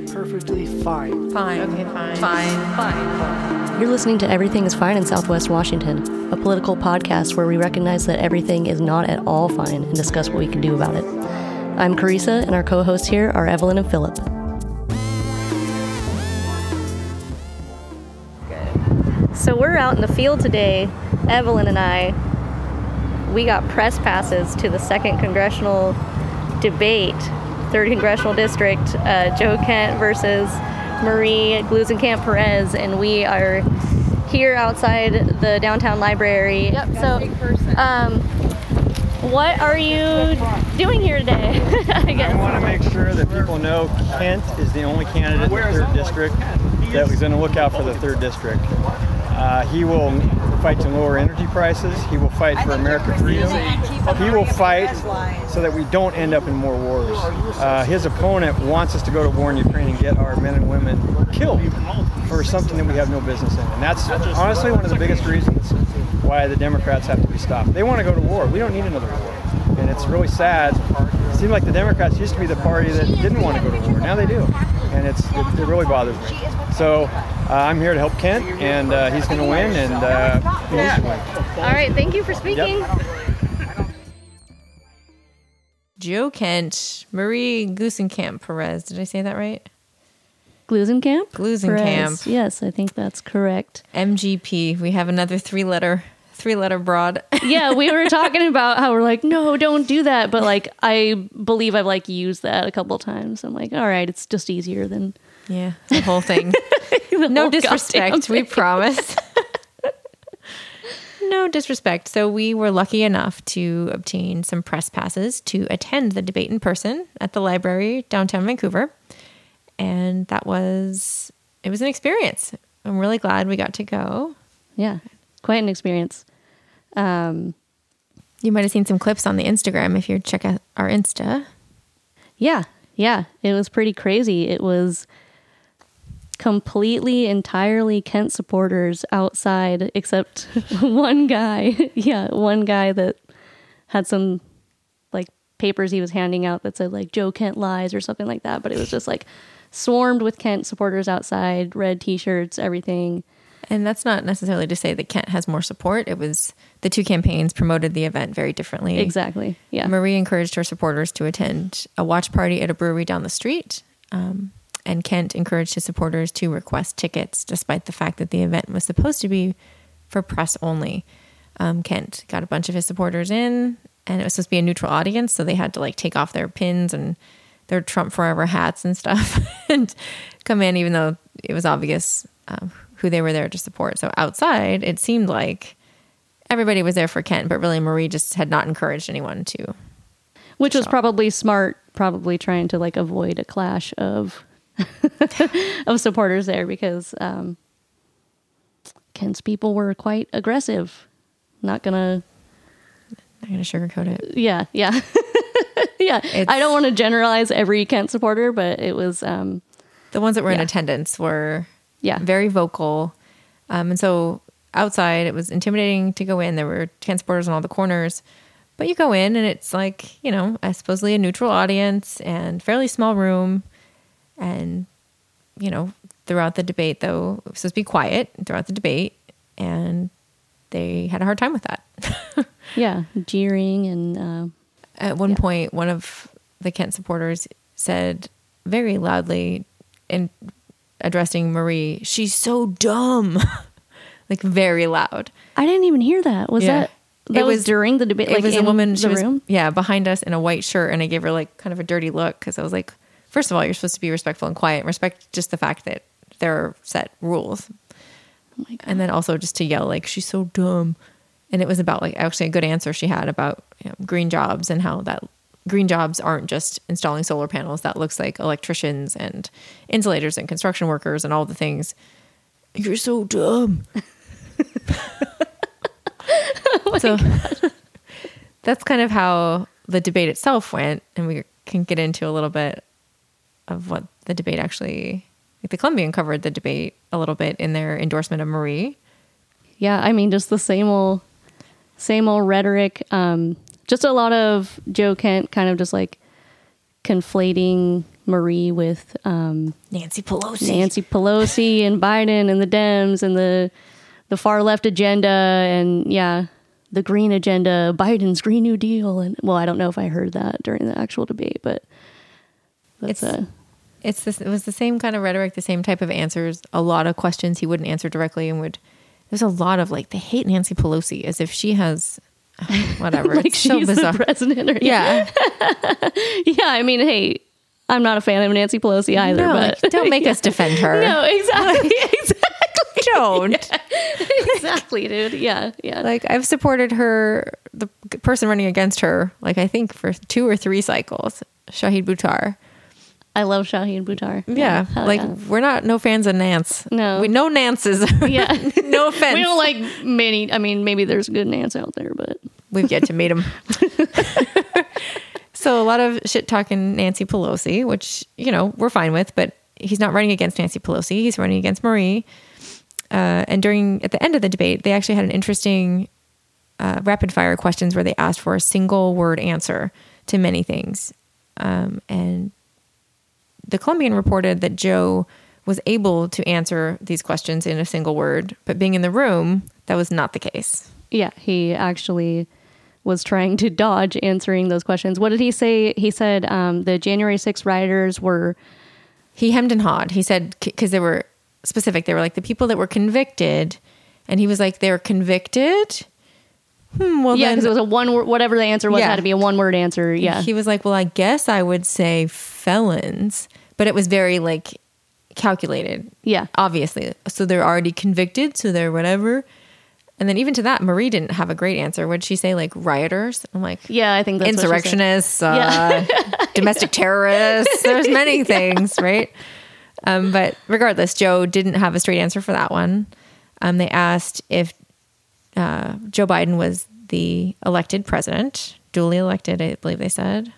say perfectly fine. Fine. Okay, fine. Fine. Fine. You're listening to Everything is Fine in Southwest Washington, a political podcast where we recognize that everything is not at all fine and discuss what we can do about it. I'm Carissa, and our co hosts here are Evelyn and Philip. So we're out in the field today, Evelyn and I. We got press passes to the second congressional debate, third congressional district, uh, Joe Kent versus Marie Gluesenkamp Perez, and we are here outside the downtown library. Yep. So, um, what are you doing here today? I guess. I want to make sure that people know Kent is the only candidate in the third district that was going to look out for the third district. Uh, he will fight to lower energy prices. He will fight for American freedom. He will fight so that we don't end up in more wars. Uh, his opponent wants us to go to war in Ukraine and get our men and women killed for something that we have no business in. And that's honestly one of the biggest reasons why the Democrats have to be stopped. They want to go to war. We don't need another war. And it's really sad. It seemed like the Democrats used to be the party that didn't want to go to war. Now they do. And it's it, it really bothers me. So uh, I'm here to help Kent, and uh, he's going to win, and uh, he needs to win. All right, thank you for speaking. Joe Kent, Marie Gluesenkamp Perez. Did I say that right? Glusenkamp? Gluesenkamp. Perez. Yes, I think that's correct. MGP. We have another three letter three letter broad. yeah, we were talking about how we're like, no, don't do that. But like, I believe I've like used that a couple times. I'm like, all right, it's just easier than yeah, the whole thing. the no whole disrespect, we promise. no disrespect. So we were lucky enough to obtain some press passes to attend the debate in person at the library downtown Vancouver. And that was it was an experience. I'm really glad we got to go. Yeah, quite an experience. Um, You might have seen some clips on the Instagram if you check out our Insta. yeah, yeah, it was pretty crazy. It was completely, entirely Kent supporters outside, except one guy. yeah, one guy that had some like papers he was handing out that said like Joe Kent lies or something like that. But it was just like swarmed with Kent supporters outside, red T-shirts, everything. And that's not necessarily to say that Kent has more support. It was the two campaigns promoted the event very differently. Exactly. Yeah. Marie encouraged her supporters to attend a watch party at a brewery down the street. Um, and Kent encouraged his supporters to request tickets, despite the fact that the event was supposed to be for press only. Um, Kent got a bunch of his supporters in, and it was supposed to be a neutral audience, so they had to like take off their pins and their Trump Forever hats and stuff and come in, even though it was obvious um, who they were there to support. So outside, it seemed like everybody was there for Kent, but really Marie just had not encouraged anyone to. Which was probably smart probably trying to like avoid a clash of of supporters there because um Kent's people were quite aggressive. Not gonna going to sugarcoat it. yeah yeah. Yeah. It's- i don't want to generalize every kent supporter but it was um The ones that were in attendance were yeah very vocal. Um, and so outside, it was intimidating to go in. There were Kent supporters on all the corners. But you go in, and it's like, you know, a supposedly a neutral audience and fairly small room. And, you know, throughout the debate, though, it was supposed to be quiet throughout the debate. And they had a hard time with that. yeah jeering and uh, At one Yeah. point, one of the Kent supporters said very loudly, in addressing Marie, "She's so dumb," like very loud. i didn't even hear that was Yeah. that that It was, was- during the debate Like It was a woman. She was room yeah behind us in a white shirt, and I gave her like kind of a dirty look because I was like, first of all, you're supposed to be respectful and quiet, and respect just the fact that there are set rules, oh my god and then also just to yell like she's so dumb and it was about like actually a good answer she had about you know, green jobs and how that green jobs aren't just installing solar panels. That looks like electricians and insulators and construction workers and all the things. You're so dumb. So that's kind of how the debate itself went and we can get into a little bit of what the debate actually like the columbian covered the debate a little bit in their endorsement of marie. Yeah i mean just the same old same old rhetoric. Um just a lot of joe kent kind of just like conflating Marie with um, Nancy Pelosi. Nancy Pelosi and Biden and the Dems and the the far left agenda and yeah, the green agenda, Biden's Green New Deal and well, I don't know if I heard that during the actual debate, but that's It's- a It's this, it was the same kind of rhetoric, the same type of answers. A lot of questions he wouldn't answer directly, and would. There's a lot of like they hate Nancy Pelosi as if she has whatever. like it's so she's bizarre. the president or yeah, yeah. I mean, hey, I'm not a fan of Nancy Pelosi either, no, but like, don't make us defend her. no, exactly, exactly, don't. exactly, dude. Yeah, yeah. Like I've supported her, the person running against her, like I think for two or three cycles, Shahid Buttar. I love Shaheen Buttar. Yeah, hell like yeah. we're not no fans of Nance. No. we no Nances. yeah. no offense. we don't like many. I mean, maybe there's good Nance out there, but We've yet to meet him. so a lot of shit talking Nancy Pelosi, which you know we're fine with, but he's not running against Nancy Pelosi. He's running against Marie. Uh, and during at the end of the debate, they actually had an interesting uh, rapid fire questions where they asked for a single word answer to many things. Um, and the Columbian reported that Joe was able to answer these questions in a single word, but being in the room, that was not the case. yeah, he actually was trying to dodge answering those questions. What did he say? He said um, the January 6th rioters were he hemmed and hawed. He said because they were specific. They were like the people that were convicted, and he was like they were convicted. Hmm, well, yeah, because it was a one word. Whatever the answer was, Yeah. had to be a one word answer. Yeah, he was like, well, I guess I would say felons, but it was very like calculated. yeah, obviously. So they're already convicted, so they're whatever. And then even to that, Marie didn't have a great answer. Would she say like rioters? I'm like, yeah. I think that's what she insurrectionists, uh, Yeah. domestic terrorists. There's many things, right? Um, but regardless, Joe didn't have a straight answer for that one. Um, they asked if uh, Joe Biden was the elected president, duly elected, I believe they said.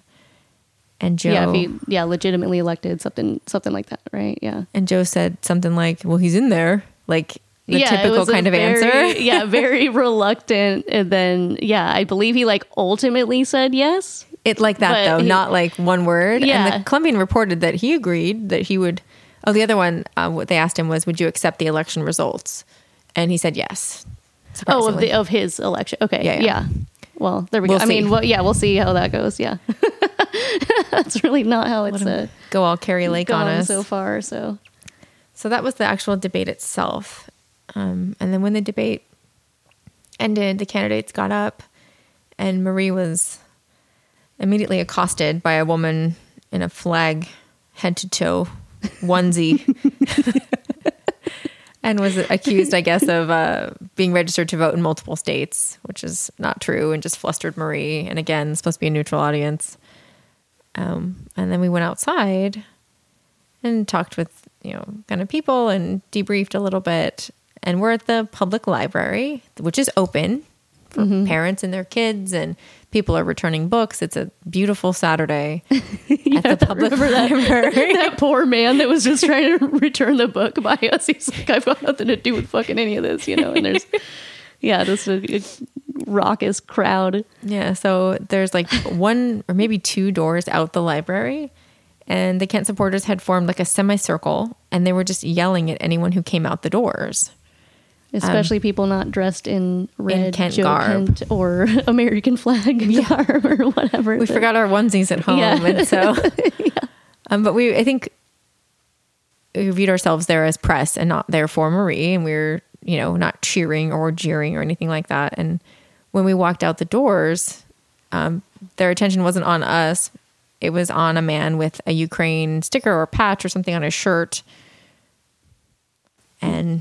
And Joe, Yeah, if he, yeah, legitimately elected something, something like that, right? Yeah. and Joe said something like, "Well, he's in there," like the yeah, typical kind of very- answer. yeah, very reluctant. And then, yeah, I believe he like ultimately said yes. It like that though, he- not like one word. Yeah. And the Columbian reported that he agreed that he would. Oh, the other one, uh, what they asked him was, "Would you accept the election results?" And he said yes. Oh, of the of his election. Okay. Yeah, Yeah. yeah. Well, there we We'll go. I mean, well, yeah, we'll see how that goes. Yeah. That's really not how it's uh, go all Kari Lake on us. so far. So So that was the actual debate itself. Um, and then when the debate ended, the candidates got up, and Marie was immediately accosted by a woman in a flag head to toe onesie. and was accused, I guess, of uh, being registered to vote in multiple states, which is not true and just flustered Marie. And again, supposed to be a neutral audience. Um, and then we went outside and talked with you know kind of people and debriefed a little bit and we're at the public library which is open for Mm-hmm. parents and their kids and people are returning books it's a beautiful saturday at the public library that poor man that was just trying to return the book by us. He's like, I've got nothing to do with fucking any of this, you know. And there's, yeah, this a raucous crowd. yeah so there's like one or maybe two doors out the library and the kent supporters had formed like a semicircle and they were just yelling at anyone who came out the doors Especially people not dressed in red Kent Joe garb. Kent or American flag garb or whatever. we But- forgot our onesies at home Yeah. and so um, but we i think we viewed ourselves there as press and not there for marie and we were you know not cheering or jeering or anything like that and when we walked out the doors um, their attention wasn't on us it was on a man with a ukraine sticker or patch or something on his shirt and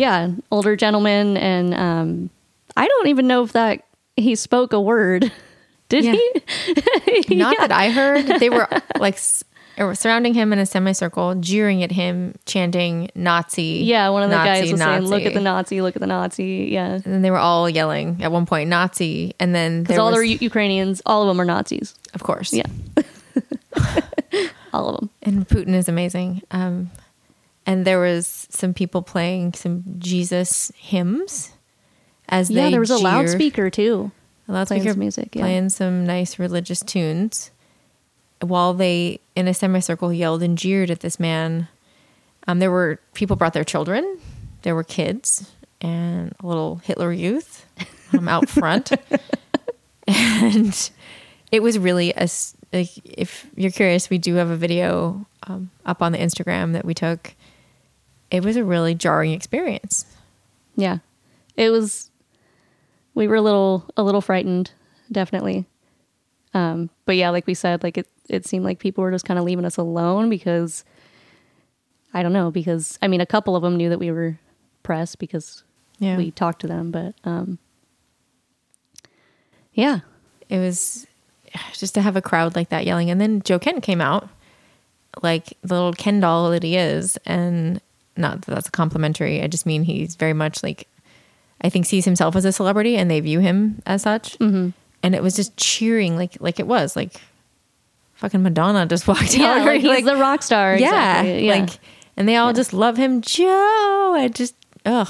yeah, older gentleman, and um, I don't even know if that he spoke a word. Did Yeah. he? not that i heard they were like surrounding him in a semicircle jeering at him chanting nazi Yeah, one of the Nazi, guys was saying, "Look at the Nazi, look at the Nazi." Yeah, And then they were all yelling at one point Nazi, and then because all was, the U- Ukrainians, all of them are Nazis. of course, Yeah, all of them. And Putin is amazing. Um, and there was some people playing some Jesus hymns as Yeah, they there was a loudspeaker too. a loudspeaker playing music, yeah. playing some nice religious tunes. while they in a semicircle yelled and jeered at this man, um, there were people brought their children, there were kids and a little Hitler youth um, out front, and it was really a. Like, if you're curious, we do have a video um, up on the Instagram that we took. It was a really jarring experience. Yeah. It was we were a little a little frightened, definitely. Um but yeah, like we said, like it it seemed like people were just kind of leaving us alone because I don't know, because I mean a couple of them knew that we were press because Yeah. we talked to them, but um yeah. it was just to have a crowd like that yelling. And then Joe Kent came out, like the little Ken doll that he is. And not that that's a complimentary. I just mean he's very much like, I think sees himself as a celebrity and they view him as such. Mm-hmm. And it was just cheering like, like it was like fucking Madonna just walked Yeah, out. like he's the rock star. yeah, exactly. yeah. like, and they all just love him, Joe. I just, ugh,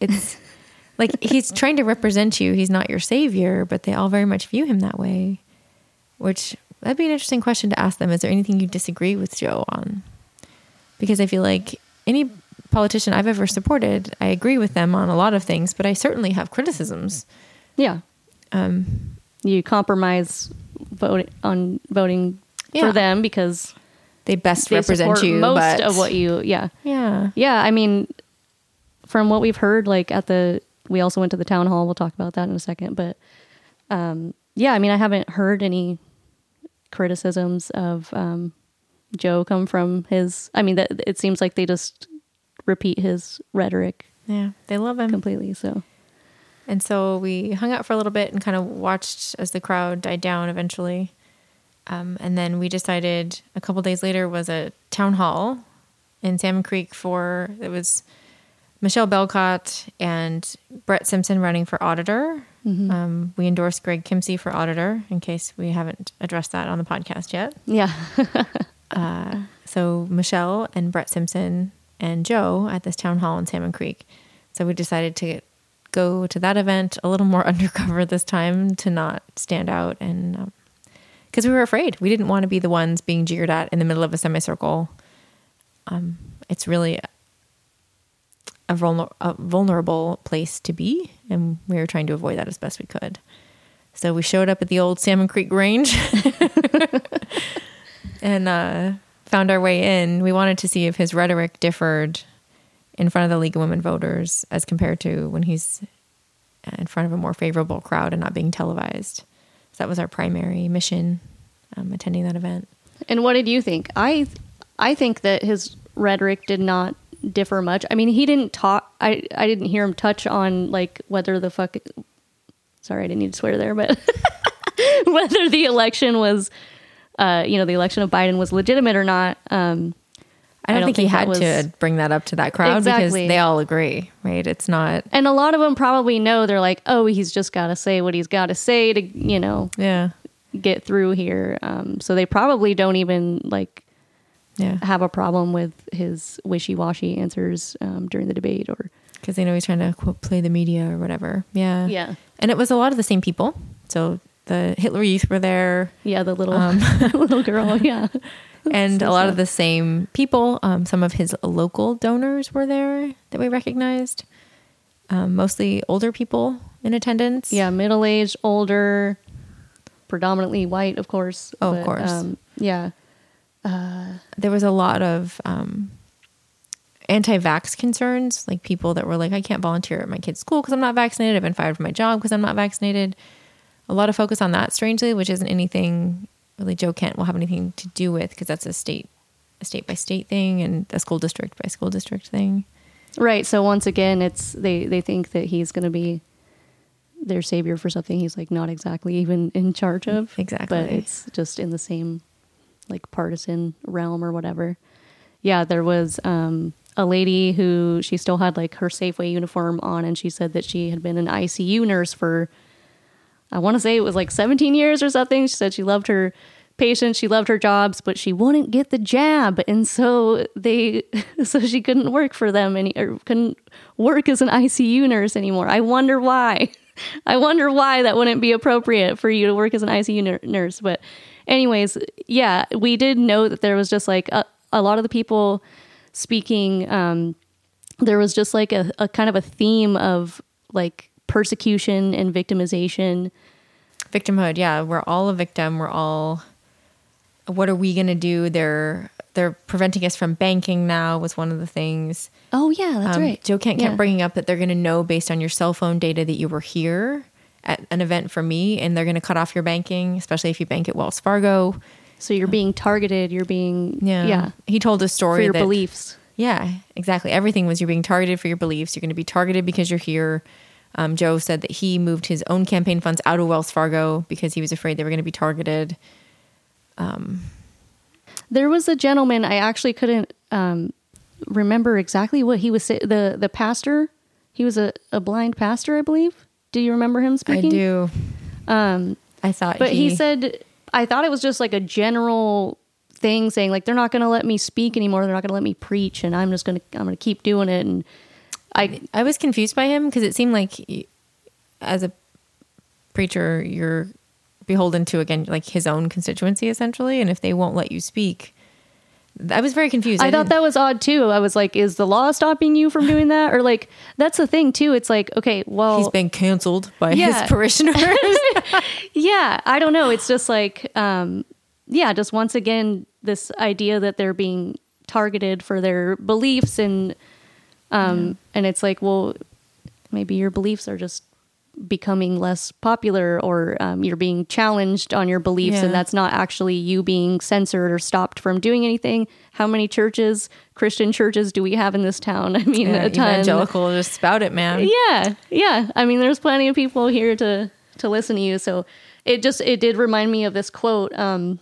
it's like he's trying to represent you. He's not your savior, but they all very much view him that way. Which that'd be an interesting question to ask them. Is there anything you disagree with Joe on? Because I feel like any politician I've ever supported, I agree with them on a lot of things, but I certainly have criticisms. yeah. Um, You compromise vote on voting Yeah. for them because they best they represent you, most but of what you yeah. yeah, Yeah, I mean, from what we've heard, like at the, we also went to the town hall. We'll talk about that in a second. But um, yeah, I mean, I haven't heard any criticisms of um, Joe come from his. I mean, that it seems like they just repeat his rhetoric yeah, they love him. completely. So And so we hung out for a little bit and kind of watched as the crowd died down eventually. Um, and then we decided a couple days later was a town hall in Salmon Creek for it was Michelle Belkot and Brett Simpson running for auditor. Um, we endorsed Greg Kimsey for auditor in case we haven't addressed that on the podcast yet. yeah, So Michelle and Brett Simpson and Joe at this town hall in Salmon Creek. So we decided to go to that event a little more undercover this time to not stand out and because we were afraid we didn't want to be the ones being jeered at in the middle of a semicircle. Um, it's really a, a vulnerable place to be, and we were trying to avoid that as best we could. So we showed up at the old Salmon Creek Range and uh, found our way in. We wanted to see if his rhetoric differed in front of the League of Women Voters as compared to when he's in front of a more favorable crowd and not being televised. So that was our primary mission um, attending that event. And what did you think? I I think that his rhetoric did not differ much. I mean, he didn't talk. I I didn't hear him touch on like whether the fuck. Sorry, I didn't need to swear there, but whether the election was, uh, you know, the election of Biden was legitimate or not. Um, I don't, think, he had was- to bring that up to that crowd Exactly. because they all agree, right? It's not, And a lot of them probably know they're like, oh, he's just got to say what he's got to say to, you know, yeah, get through here. Um, so they probably don't even like yeah, have a problem with his wishy-washy answers um, during the debate or because they know he's trying to quote play the media or whatever. Yeah, Yeah. and it was a lot of the same people. So the Hitler Youth were there, yeah, the little Um, little girl. Yeah, and So a lot of the same people. Um, some of his local donors were there that we recognized. Um, mostly older people in attendance. yeah, middle-aged, older, predominantly white, of course. Oh, of course. Um, yeah, there was a lot of um, anti-vax concerns, like people that were like, "I can't volunteer at my kid's school because I'm not vaccinated. I've been fired from my job because I'm not vaccinated." A lot of focus on that, strangely, which isn't anything really Joe Kent will have anything to do with because that's a state, a state by state thing and a school district by school district thing. right. So once again, it's they they think that he's going to be their savior for something he's like not exactly even in charge of. Exactly. but it's just in the same like partisan realm or whatever. Yeah, there was um, a lady who she still had like her Safeway uniform on, and she said that she had been an ICU nurse for I want to say it was like 17 years or something. She said she loved her patients, she loved her jobs, but she wouldn't get the jab, and so they so she couldn't work for them any or couldn't work as an ICU nurse anymore. I wonder why. I wonder why that wouldn't be appropriate for you to work as an ICU nur- nurse, but anyways, yeah, we did know that there was just like a, a lot of the people speaking. Um, there was just like a, a kind of a theme of like persecution and victimization. Victimhood, yeah. We're all a victim. We're all what are we gonna do? They're they're preventing us from banking now was one of the things. Oh yeah, that's Um, right. Joe Kent Yeah. kept bringing up that they're gonna know based on your cell phone data that you were here at an event for me and they're gonna cut off your banking, especially if you bank at Wells Fargo. So you're being targeted. You're being Yeah. yeah He told a story for your that beliefs. Yeah, exactly. Everything was you're being targeted for your beliefs. You're going to be targeted because you're here. Um, Joe said that he moved his own campaign funds out of Wells Fargo because he was afraid they were going to be targeted. There was a gentleman I actually couldn't um, remember exactly what he was say- the the pastor. He was a, a blind pastor, I believe. Do you remember him speaking? I do. Um, I thought, but he, said I thought it was just like a general thing saying like they're not going to let me speak anymore. They're not going to let me preach, and I'm just going to I'm going to keep doing it. And I I was confused by him because it seemed like he- as a preacher, you're beholden to again like his own constituency essentially, and if they won't let you speak, I was very confused. I thought that was odd too. I was like, is the law stopping you from doing that? Or like that's the thing too. It's like okay, well, he's been canceled by Yeah. his parishioners. yeah i don't know it's just like um yeah just once again this idea that they're being targeted for their beliefs and um and it's like well maybe your beliefs are just becoming less popular or um, you're being challenged on your beliefs Yeah. and that's not actually you being censored or stopped from doing anything. How many churches christian churches do we have in this town? I mean Yeah, a ton. evangelical, just spout it, man. yeah yeah. I mean there's plenty of people here to to listen to you. So it just it did remind me of this quote. Um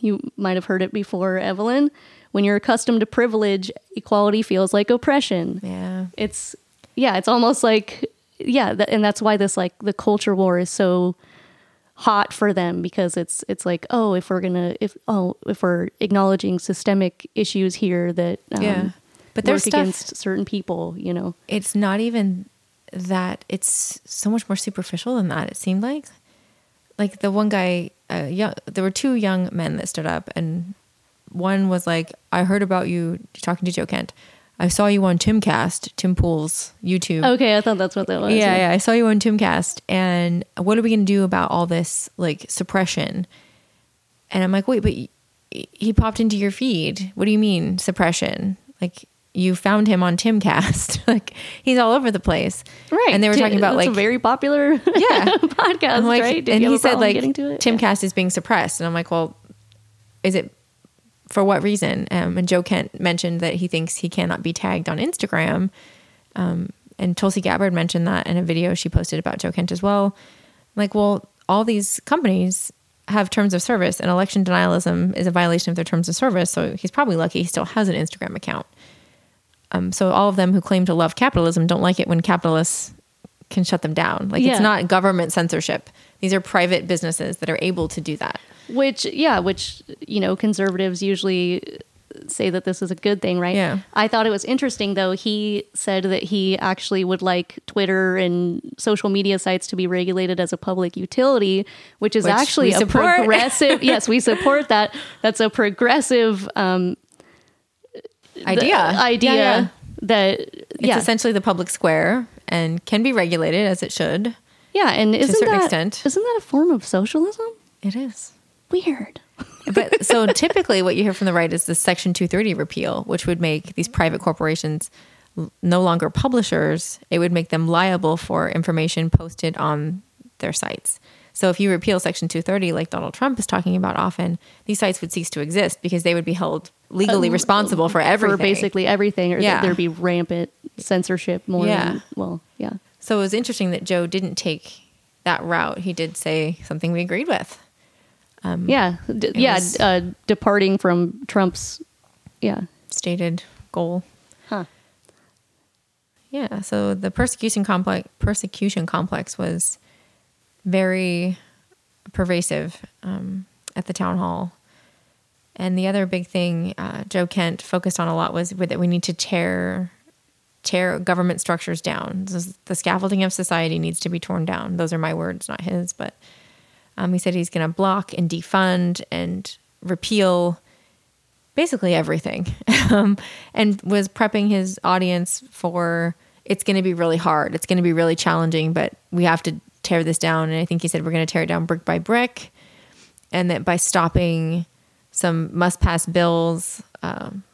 you might have heard it before evelyn when you're accustomed to privilege equality feels like oppression Yeah. it's yeah it's almost like yeah th- and that's why this like the culture war is so hot for them because it's it's like oh if we're gonna if oh if we're acknowledging systemic issues here that um, Yeah. But there's stuff- against certain people you know it's not even that it's so much more superficial than that it seemed like like the one guy uh, young, there were two young men that stood up and one was like i heard about you talking to joe kent i saw you on timcast tim pool's youtube Okay, I thought that's what that was. yeah, yeah. I saw you on Timcast, and what are we going to do about all this like suppression? And I'm like, wait, but y- he popped into your feed. What do you mean suppression? Like you found him on Timcast. like he's all over the place, Right. And they were talking about that's like a very popular yeah podcast, like, right? Did and he said like? Timcast is being suppressed, and I'm like, well, is it for what reason? Um, and Joe Kent mentioned that he thinks he cannot be tagged on Instagram. Um, and Tulsi Gabbard mentioned that in a video she posted about Joe Kent as well. Like, well, all these companies have terms of service, and election denialism is a violation of their terms of service. So he's probably lucky he still has an Instagram account. Um, so all of them who claim to love capitalism don't like it when capitalists can shut them down. Like Yeah. it's not government censorship. These are private businesses that are able to do that. Which, yeah, which you know, conservatives usually say that this is a good thing, right? Yeah. I thought it was interesting though. He said that he actually would like Twitter and social media sites to be regulated as a public utility, which is Which actually a support. progressive. yes, we support that. That's a progressive um, Idea. the idea Yeah, yeah. that It's essentially the public square and can be regulated as it should. yeah, and isn't certain that extent. isn't that a form of socialism? It is. Weird. But so typically what you hear from the right is the Section 230 repeal, which would make these private corporations no longer publishers. It would make them liable for information posted on their sites. So if you repeal Section 230, like Donald Trump is talking about often, these sites would cease to exist because they would be held legally uh, responsible for everything. for basically everything, or Yeah. there'd be rampant censorship more. Yeah. Than, well, yeah. So it was interesting that Joe didn't take that route. He did say something we agreed with. Yeah, D- yeah, was- uh, departing from Trump's, yeah, stated goal. huh? Yeah, so the persecution complex persecution complex was very pervasive um, at the town hall. And the other big thing uh, Joe Kent focused on a lot was that we need to tear tear government structures down. The scaffolding of society needs to be torn down. Those are my words, not his. But Um, he said he's going to block and defund and repeal basically everything, um, and was prepping his audience for it's going to be really hard. It's going to be really challenging, but we have to tear this down. And I think he said we're going to tear it down brick by brick, and that by stopping some must pass bills, um,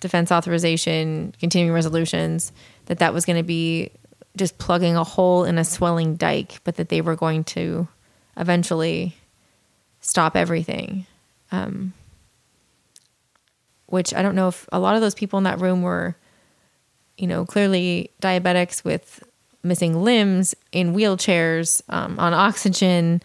defense authorization, continuing resolutions, that that was going to be just plugging a hole in a swelling dike, but that they were going to eventually stop everything. Um, which I don't know if a lot of those people in that room were, you know, clearly diabetics with missing limbs in wheelchairs um, on oxygen.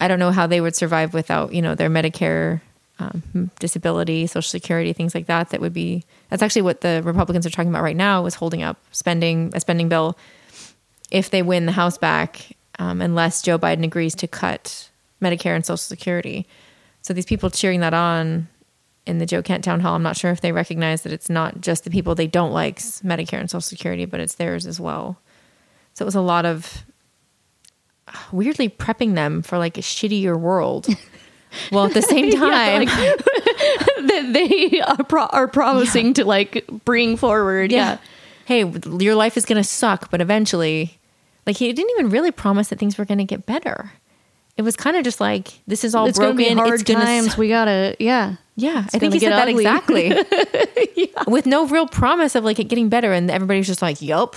I don't know how they would survive without, you know, their Medicare um, disability, Social Security, things like that. That would be that's actually what the Republicans are talking about right now is holding up spending a spending bill if they win the House back, um, unless Joe Biden agrees to cut Medicare and Social Security. So these people cheering that on in the Joe Kent town hall, I'm not sure if they recognize that it's not just the people they don't like Medicare and Social Security, but it's theirs as well. So it was a lot of weirdly prepping them for like a shittier world. Well, at the same time, yeah, like, that they are, pro- are promising yeah. to like bring forward. Yeah. yeah. Hey, your life is going to suck, but eventually, like he didn't even really promise that things were going to get better. It was kind of just like this is all it's broken. Gonna be hard it's gonna times. we gotta, yeah, yeah. It's I think he said ugly. that exactly, yeah. with no real promise of like it getting better, and everybody's just like, "Yup."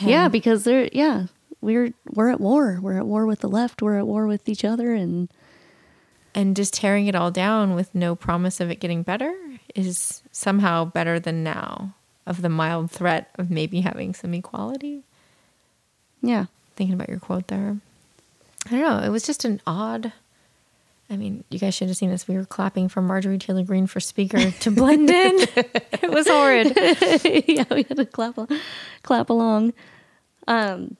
yeah, because they're yeah, we're we're at war. We're at war with the left. We're at war with each other, and and just tearing it all down with no promise of it getting better is somehow better than now of the mild threat of maybe having some equality. Yeah, thinking about your quote there. I don't know. It was just an odd. I mean, you guys should have seen this. We were clapping for Marjorie Taylor Greene for speaker to blend in. it was horrid. yeah, we had to clap, clap along. Um,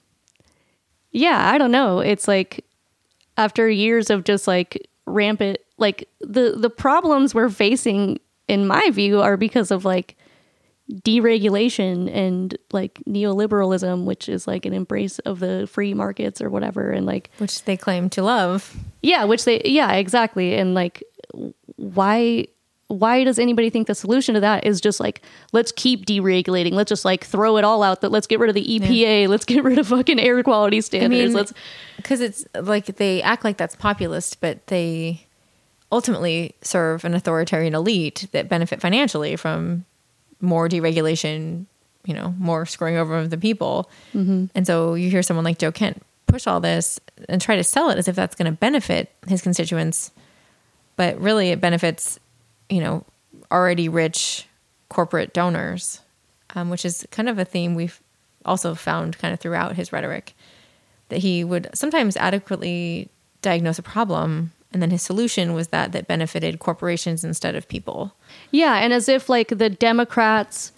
yeah, I don't know. It's like after years of just like rampant like the the problems we're facing in my view are because of like deregulation and like neoliberalism which is like an embrace of the free markets or whatever and like which they claim to love. Yeah, which they yeah, exactly. And like why why does anybody think the solution to that is just like let's keep deregulating let's just like throw it all out that let's get rid of the epa yeah. let's get rid of fucking air quality standards I mean, let's because it's like they act like that's populist but they ultimately serve an authoritarian elite that benefit financially from more deregulation you know more screwing over of the people mm-hmm. and so you hear someone like joe kent push all this and try to sell it as if that's going to benefit his constituents but really it benefits you know, already rich corporate donors, um, which is kind of a theme we've also found kind of throughout his rhetoric that he would sometimes adequately diagnose a problem and then his solution was that that benefited corporations instead of people yeah and as if like the democrats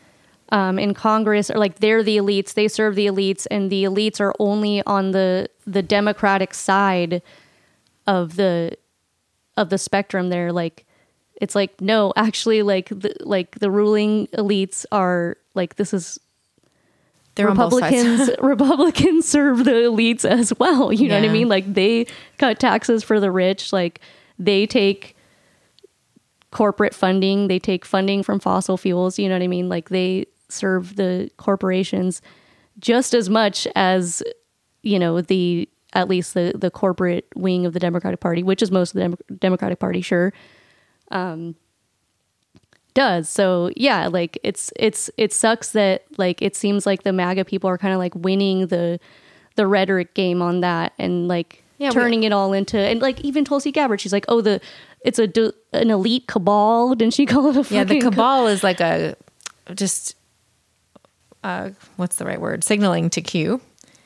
um, in congress are like they're the elites they serve the elites and the elites are only on the the democratic side of the of the spectrum. They're like it's like no actually like the like the ruling elites are like this is They're republicans republicans serve the elites as well you know what i mean? Like they cut taxes for the rich like they take corporate funding they take funding from fossil fuels you know what i mean like they serve the corporations just as much as you know the at least the the corporate wing of the democratic party which is most of the Dem- democratic party sure um, does. So yeah, like it's it's it sucks that like it seems like the MAGA people are kind of like winning the the rhetoric game on that and like yeah, turning we, it all into and like even Tulsi Gabbard, she's like, oh the it's a an elite cabal. Didn't she call it a yeah? The cabal is like a just uh, what's the right word? Signaling to Q.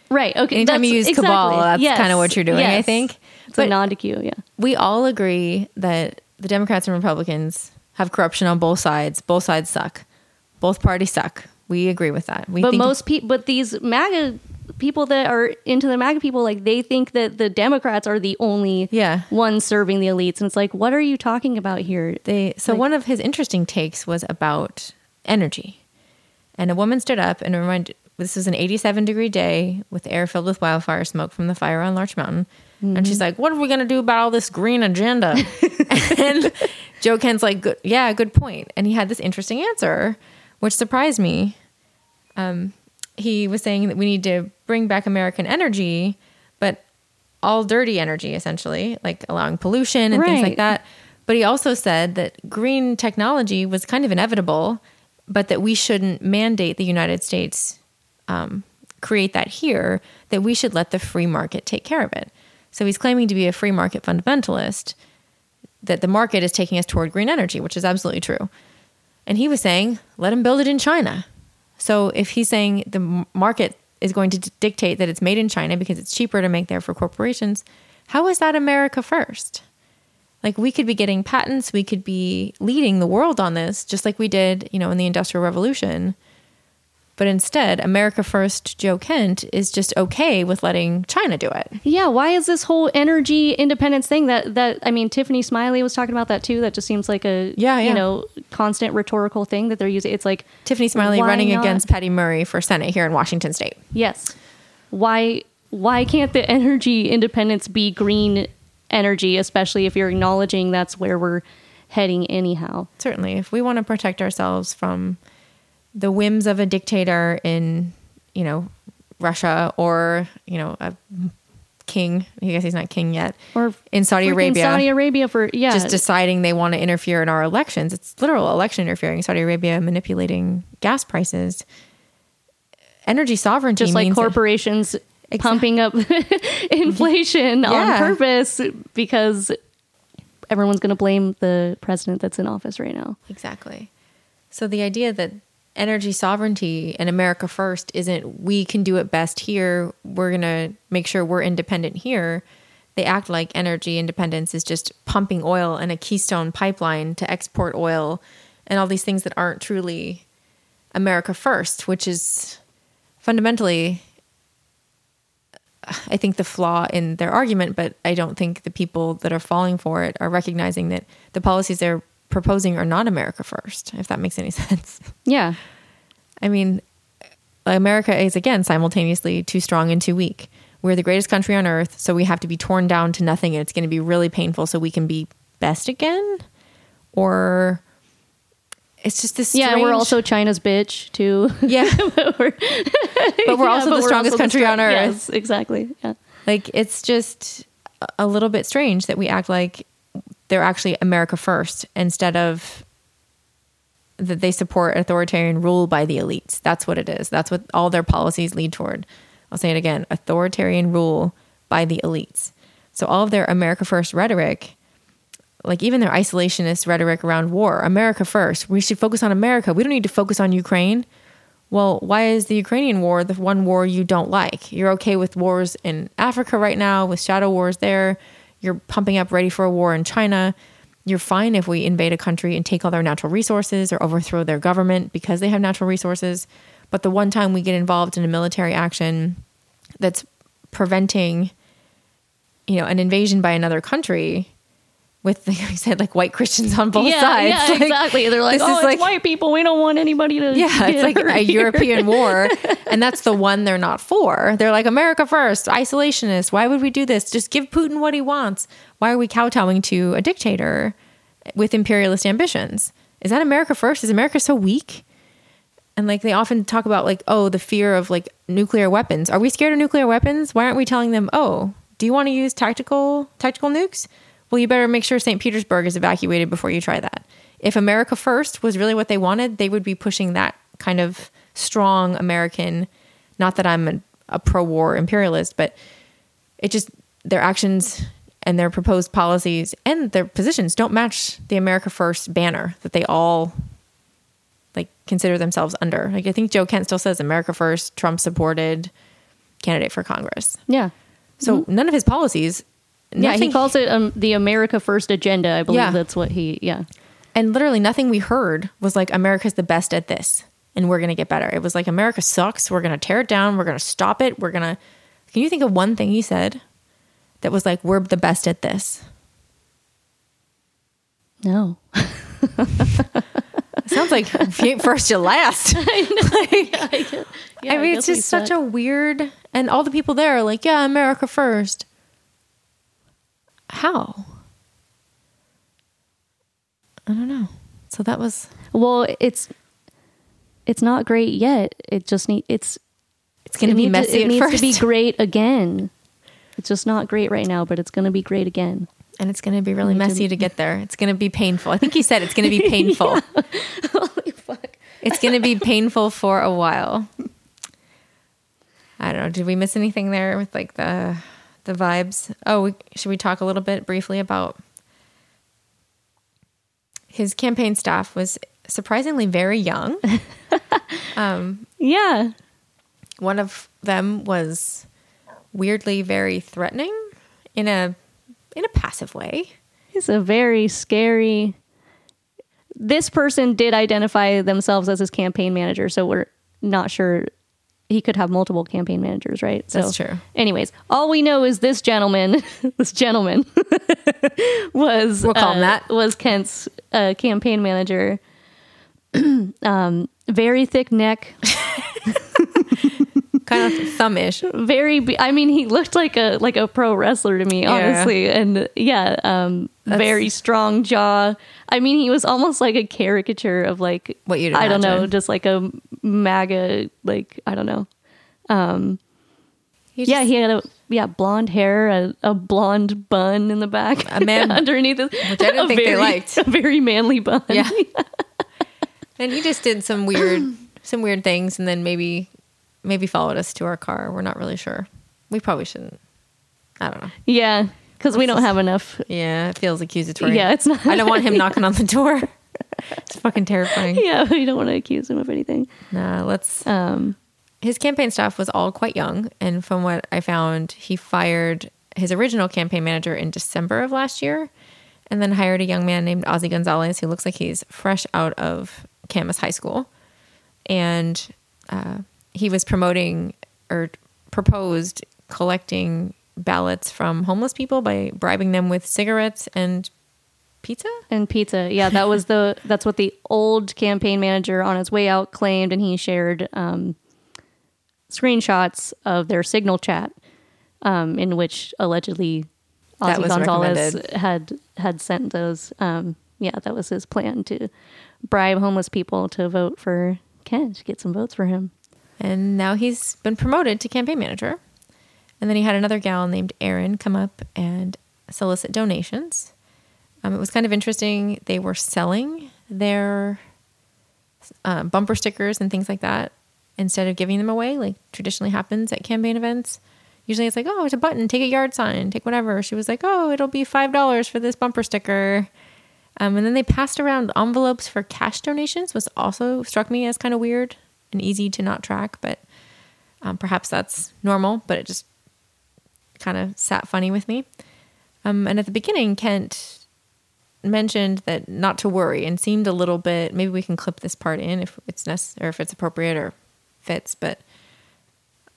Right. Okay. Anytime you use exactly. cabal, that's yes. kind of what you're doing. Yes. I think. It's but a nod to Q. Yeah. We all agree that the Democrats and Republicans have corruption on both sides. Both sides suck. Both parties suck. We agree with that. We but most people, but these MAGA people that are into the MAGA people, like they think that the Democrats are the only yeah. ones serving the elites, and it's like, what are you talking about here? They so like, one of his interesting takes was about energy, and a woman stood up and reminded this was an 87 degree day with air filled with wildfire smoke from the fire on Larch Mountain. And she's like, What are we going to do about all this green agenda? and Joe Kent's like, good, Yeah, good point. And he had this interesting answer, which surprised me. Um, he was saying that we need to bring back American energy, but all dirty energy, essentially, like allowing pollution and things like that. But he also said that green technology was kind of inevitable, but that we shouldn't mandate the United States um, create that here, that we should let the free market take care of it. So he's claiming to be a free market fundamentalist, that the market is taking us toward green energy, which is absolutely true. And he was saying, let him build it in China. So if he's saying the market is going to dictate that it's made in China because it's cheaper to make there for corporations, how is that America first? Like we could be getting patents, we could be leading the world on this, just like we did, you know, in the Industrial Revolution. But instead, America First Joe Kent is just okay with letting China do it. Yeah, why is this whole energy independence thing that that I mean Tiffany Smiley was talking about that too. That just seems like a Yeah, yeah. you know constant rhetorical thing that they're using. It's like Tiffany Smiley running not? against Patty Murray for Senate here in Washington State. Yes. Why why can't the energy independence be green energy, especially if you're acknowledging that's where we're heading anyhow? certainly if we want to protect ourselves from the whims of a dictator in you know russia or you know a king i guess he's not king yet Or in saudi arabia Saudi Arabia for yeah. just deciding they want to interfere in our elections it's literal election interfering saudi arabia manipulating gas prices energy sovereignty just like means that- corporations pumping up inflation Yeah. on purpose because everyone's going to blame the president that's in office right now. Exactly. So the idea that energy sovereignty and America first isn't we can do it best here, we're going to make sure we're independent here. They act like energy independence is just pumping oil in a keystone pipeline to export oil and all these things that aren't truly America first, which is fundamentally I think the flaw in their argument, but I don't think the people that are falling for it are recognizing that the policies they're proposing are not America first, if that makes any sense. Yeah. I mean, America is again simultaneously too strong and too weak. We're the greatest country on earth, so we have to be torn down to nothing and it's going to be really painful so we can be best again? Or it's just this Yeah, we're also China's bitch too. Yeah. but we're, But we're also the strongest country on earth. Yes, exactly. Yeah. Like it's just a little bit strange that we act like they're actually America first instead of that they support authoritarian rule by the elites. That's what it is. That's what all their policies lead toward. I'll say it again authoritarian rule by the elites. So all of their America first rhetoric, like even their isolationist rhetoric around war, America first, we should focus on America. We don't need to focus on Ukraine. Well, why is the Ukrainian war the one war you don't like? You're okay with wars in Africa right now, with shadow wars there. You're pumping up ready for a war in China. You're fine if we invade a country and take all their natural resources or overthrow their government because they have natural resources. But the one time we get involved in a military action that's preventing, you know, an invasion by another country with, like I said, like white Christians on both yeah, sides. yeah, Like, exactly. They're like, oh, it's like- white people. We don't want anybody to. yeah, it's like a here." European war, and that's the one they're not for. They're like America first, isolationist. Why would we do this? Just give Putin what he wants. Why are we kowtowing to a dictator with imperialist ambitions? Is that America first? Is America so weak? And like they often talk about like, oh, the fear of like nuclear weapons. Are we scared of nuclear weapons? Why aren't we telling them, oh, do you want to use tactical tactical nukes? Well, you better make sure St. Petersburg is evacuated before you try that. If America first was really what they wanted, they would be pushing that kind of strong American. Not that I'm a, a pro-war imperialist, but it just their actions and their proposed policies and their positions don't match the America First banner that they all like consider themselves under. Like I think Joe Kent still says America First, Trump supported candidate for Congress. Yeah. So mm-hmm. none of his policies. Yeah, he calls it um, the America First agenda. I believe Yeah. that's what he. Yeah. and literally nothing we heard was like America's the best at this and we're going to get better. It was like America sucks. We're going to tear it down. We're going to stop it. We're going to Can you think of one thing he said that was like we're the best at this? No. sounds like if you ain't first, you last. Like, Yeah, I mean, guess it's just such a weird, and all the people there are like, yeah, America first. How? I don't know. So that was, Well, it's it's not great yet. It just need it's it's going to it be need messy it needs first. to be great again. It's just not great right now, but it's going to be great again. and it's going to be really messy to get there. It's going to be painful. I think he said it's going to be painful. Holy fuck! It's going to be painful for a while. I don't know. Did we miss anything there with like the the vibes? Oh, we, should we talk a little bit briefly about his campaign staff was surprisingly very young. Um, yeah, One of them was weirdly very threatening in a in a passive way. he's a very scary. This person did identify themselves as his campaign manager, so we're not sure he could have multiple campaign managers, right? So, That's true. Anyways, all we know is this gentleman, this gentleman, was We'll call him uh, that. was Kent's uh, campaign manager. um, very thick neck, Kind of thumbish. very. Be- I mean, he looked like a like a pro wrestler to me, Yeah. honestly, and yeah, um, very strong jaw. I mean, he was almost like a caricature of like What you'd I don't know, just like a MAGA, like I don't know. He yeah, he had a yeah blonde hair, a, a blonde bun in the back, A man- underneath it, which I didn't think they liked. A very manly bun. Yeah. and he just did some weird some weird things and then maybe maybe followed us to our car. We're not really sure. We probably shouldn't. I don't know. yeah, because we don't have enough. Yeah, it feels accusatory. Yeah, it's not- I don't want him knocking on the door. It's fucking terrifying. Yeah, we don't want to accuse him of anything. Nah, let's Um, his campaign staff was all quite young and from what I found, he fired his original campaign manager in December of last year and then hired a young man named Ozzy Gonzalez who looks like he's fresh out of Camas High School. And uh, he was promoting or proposed collecting ballots from homeless people by bribing them with cigarettes and pizza. and pizza. Yeah, that was the that's what the old campaign manager on his way out claimed, and he shared um, screenshots of their signal chat, um, in which allegedly Ozzy Gonzalez had had sent those. Um, yeah, that was his plan to bribe homeless people to vote for Kent to get some votes for him. And now he's been promoted to campaign manager. And then he had another gal named Erin come up and solicit donations. Um, it was kind of interesting. They were selling their uh, bumper stickers and things like that instead of giving them away, like traditionally happens at campaign events. Usually it's like, oh, it's a button, take a yard sign, take whatever. She was like, oh, it'll be $5 for this bumper sticker. Um, and then they passed around envelopes for cash donations, was also struck me as kind of weird and easy to not track, but um, perhaps that's normal, but it just kind of sat funny with me. Um, and at the beginning, Kent mentioned that not to worry and seemed a little bit, maybe we can clip this part in if it's necessary or if it's appropriate or fits, but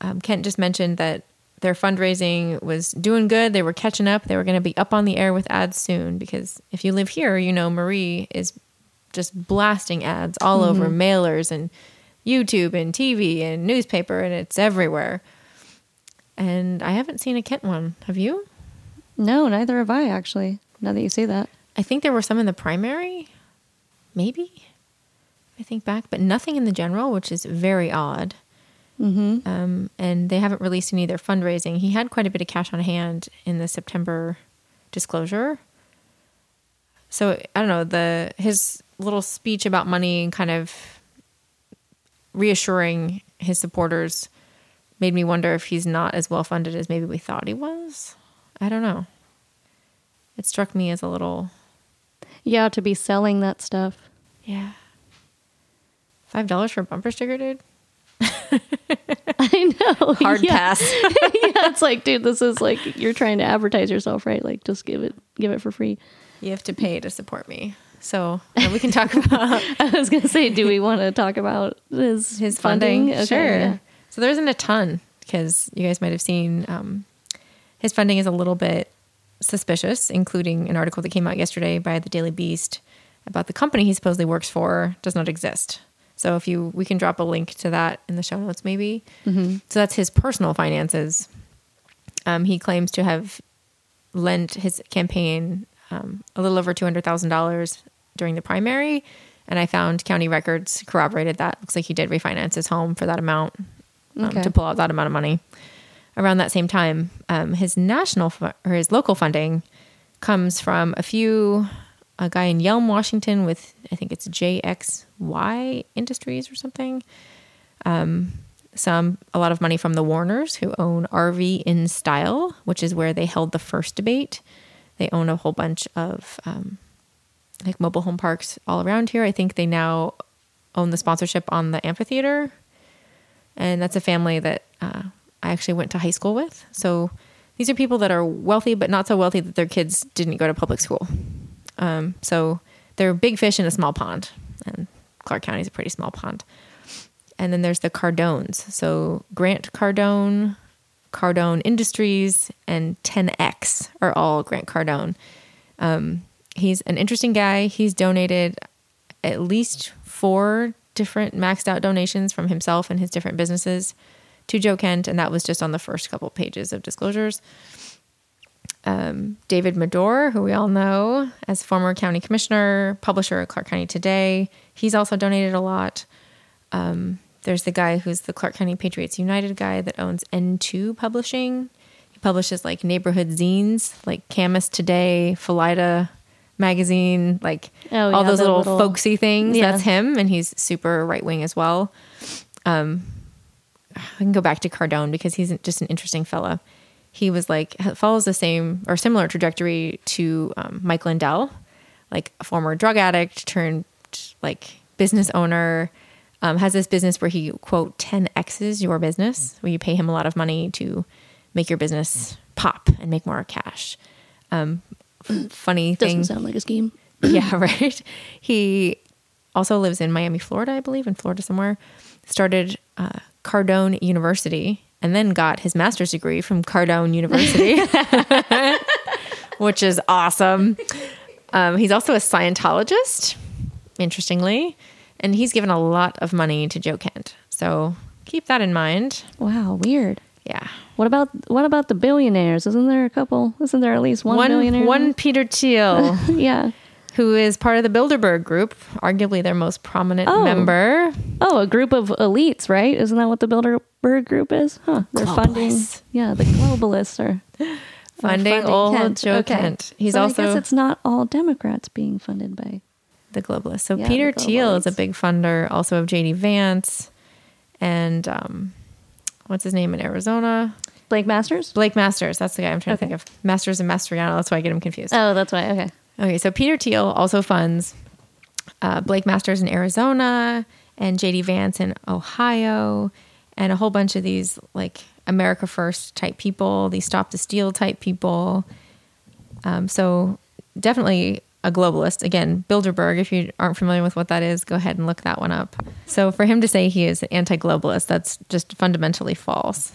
um, Kent just mentioned that their fundraising was doing good. They were catching up. They were going to be up on the air with ads soon because if you live here, you know Marie is just blasting ads all over mailers and YouTube and TV and newspaper, and it's everywhere. And I haven't seen a Kent one. Have you? No, neither have I actually. Now that you say that, I think there were some in the primary, maybe. I think back, but nothing in the general, which is very odd. Mm-hmm. Um, and they haven't released any of their fundraising. He had quite a bit of cash on hand in the September disclosure. So I don't know the his little speech about money and kind of reassuring his supporters made me wonder if he's not as well funded as maybe we thought he was. I don't know. It struck me as a little yeah, to be selling that stuff. yeah. Five dollars for a bumper sticker, dude. I know. Hard yeah. pass. yeah, it's like, dude, this is like you're trying to advertise yourself, right? Like, just give it, give it for free. you have to pay to support me. So uh, we can talk about I was gonna say, do we want to talk about his his funding. Okay, sure. yeah. So there isn't a ton because you guys might have seen um, his funding is a little bit suspicious, including an article that came out yesterday by the Daily Beast about the company he supposedly works for does not exist. So if you, we can drop a link to that in the show notes, maybe. So that's his personal finances. Um, he claims to have lent his campaign um, a little over two hundred thousand dollars during the primary, and I found county records corroborated that. Looks like he did refinance his home for that amount um, Okay. to pull out that amount of money. Around that same time, um, his national fu- or his local funding comes from a few a guy in Yelm, Washington, with I think it's JXY Industries or something some a lot of money from the Warners who own RV Inn Style, which is where they held the first debate. They own a whole bunch of um, like mobile home parks all around here. I think they now own the sponsorship on the amphitheater, and that's a family that uh, I actually went to high school with. So these are people that are wealthy, but not so wealthy that their kids didn't go to public school. Um, so they're big fish in a small pond, and Clark County is a pretty small pond. And then there's the Cardones. So Grant Cardone, Cardone Industries, and 10X are all Grant Cardone. Um, he's an interesting guy. He's donated at least four different maxed out donations from himself and his different businesses to Joe Kent, and that was just on the first couple pages of disclosures. Um, David Madore, who we all know as former county commissioner, publisher at Clark County Today, he's also donated a lot. Um, there's the guy who's the Clark County Patriots United guy that owns N2 Publishing. He publishes like neighborhood zines, like Camas Today, Felida magazine, like Oh, all yeah, those little, little- folksy things. Yeah. That's him, and he's super right wing as well. Um, I can go back to Cardone because he's just an interesting fella. He was like follows the same or similar trajectory to um, Mike Lindell, like a former drug addict turned like business owner. Um, has this business where he quote 10 x's your business, where you pay him a lot of money to make your business pop and make more cash. Um, funny thing, Doesn't sound like a scheme. yeah, right. He also lives in Miami, Florida, I believe, in Florida somewhere. Started uh, Cardone University and then got his master's degree from Cardone University, which is awesome. Um, he's also a Scientologist, interestingly, and he's given a lot of money to Joe Kent. So keep that in mind. Wow, weird. Yeah. What about what about the billionaires? Isn't there a couple? Isn't there at least one, One, billionaire? one Peter Thiel. yeah. who is part of the Bilderberg group, arguably their most prominent Oh. member. Oh, a group of elites, right? Isn't that what the Bilderberg group is? Huh. They're funding. Globalists. Yeah, the globalists are are Funding old Joe Kent. He's I also guess it's not all Democrats being funded by. The globalist. So Yeah, Peter Thiel is a big funder, also of JD Vance, and um, what's his name in Arizona? Blake Masters? Blake Masters. That's the guy I'm trying Okay. to think of. Masters and Mastriano. That's why I get him confused. Oh, that's why. Okay. Okay, so Peter Thiel also funds uh, Blake Masters in Arizona and JD Vance in Ohio, and a whole bunch of these like America First type people, these Stop the Steal type people. Um, so definitely a globalist. Again, Bilderberg. If you aren't familiar with what that is, go ahead and look that one up. So for him to say he is an anti-globalist, that's just fundamentally false.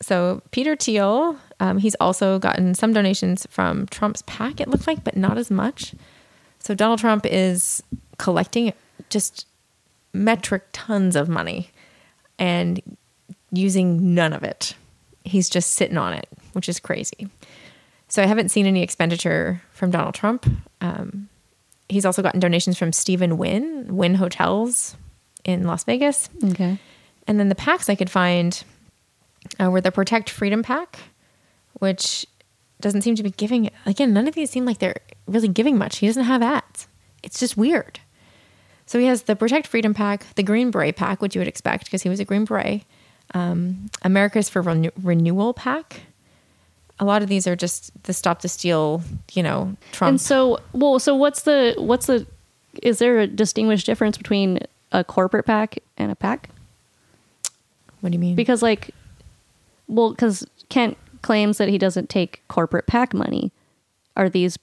So Peter Thiel, um, he's also gotten some donations from Trump's PAC. It looked like, but not as much. So Donald Trump is collecting just metric tons of money and using none of it. He's just sitting on it, which is crazy. So I haven't seen any expenditure from Donald Trump. Um, he's also gotten donations from Stephen Wynn, Wynn Hotels in Las Vegas. Okay. And then the PACs I could find uh, were the Protect Freedom PAC, which doesn't seem to be giving. Again, none of these seem like they're really giving much. He doesn't have ads. It's just weird. So he has the Protect Freedom PAC, the Green Beret PAC, which you would expect because he was a Green Beret, um, America's for Renew- Renewal PAC. A lot of these are just the Stop the Steal, you know, Trump. And so, well, so what's the what's the? Is there a distinguished difference between a corporate PAC and a PAC? what do you mean? Because like, well, because Kent claims that he doesn't take corporate PAC money. Are these?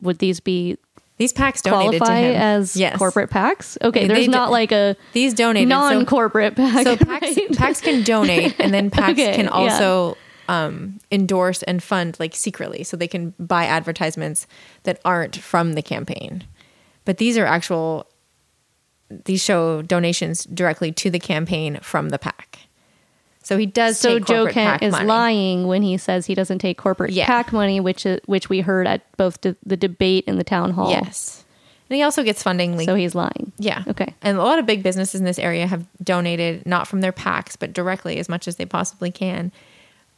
Would these be these PACs donated to qualify him as yes. corporate PACs? Okay, there's not like a These donated so- non-corporate PAC. So PACs, right? PACs can donate, and then PACs Okay, can also um, endorse and fund like secretly, so they can buy advertisements that aren't from the campaign. but these are actual. These show donations directly to the campaign from the PAC. So he does. So Joe Kent is money. lying when he says he doesn't take corporate Yeah. PAC money, which is, which we heard at both the, the debate and the town hall. Yes, and he also gets funding. Like, So he's lying. yeah, Okay. And a lot of big businesses in this area have donated not from their PACs, but directly as much as they possibly can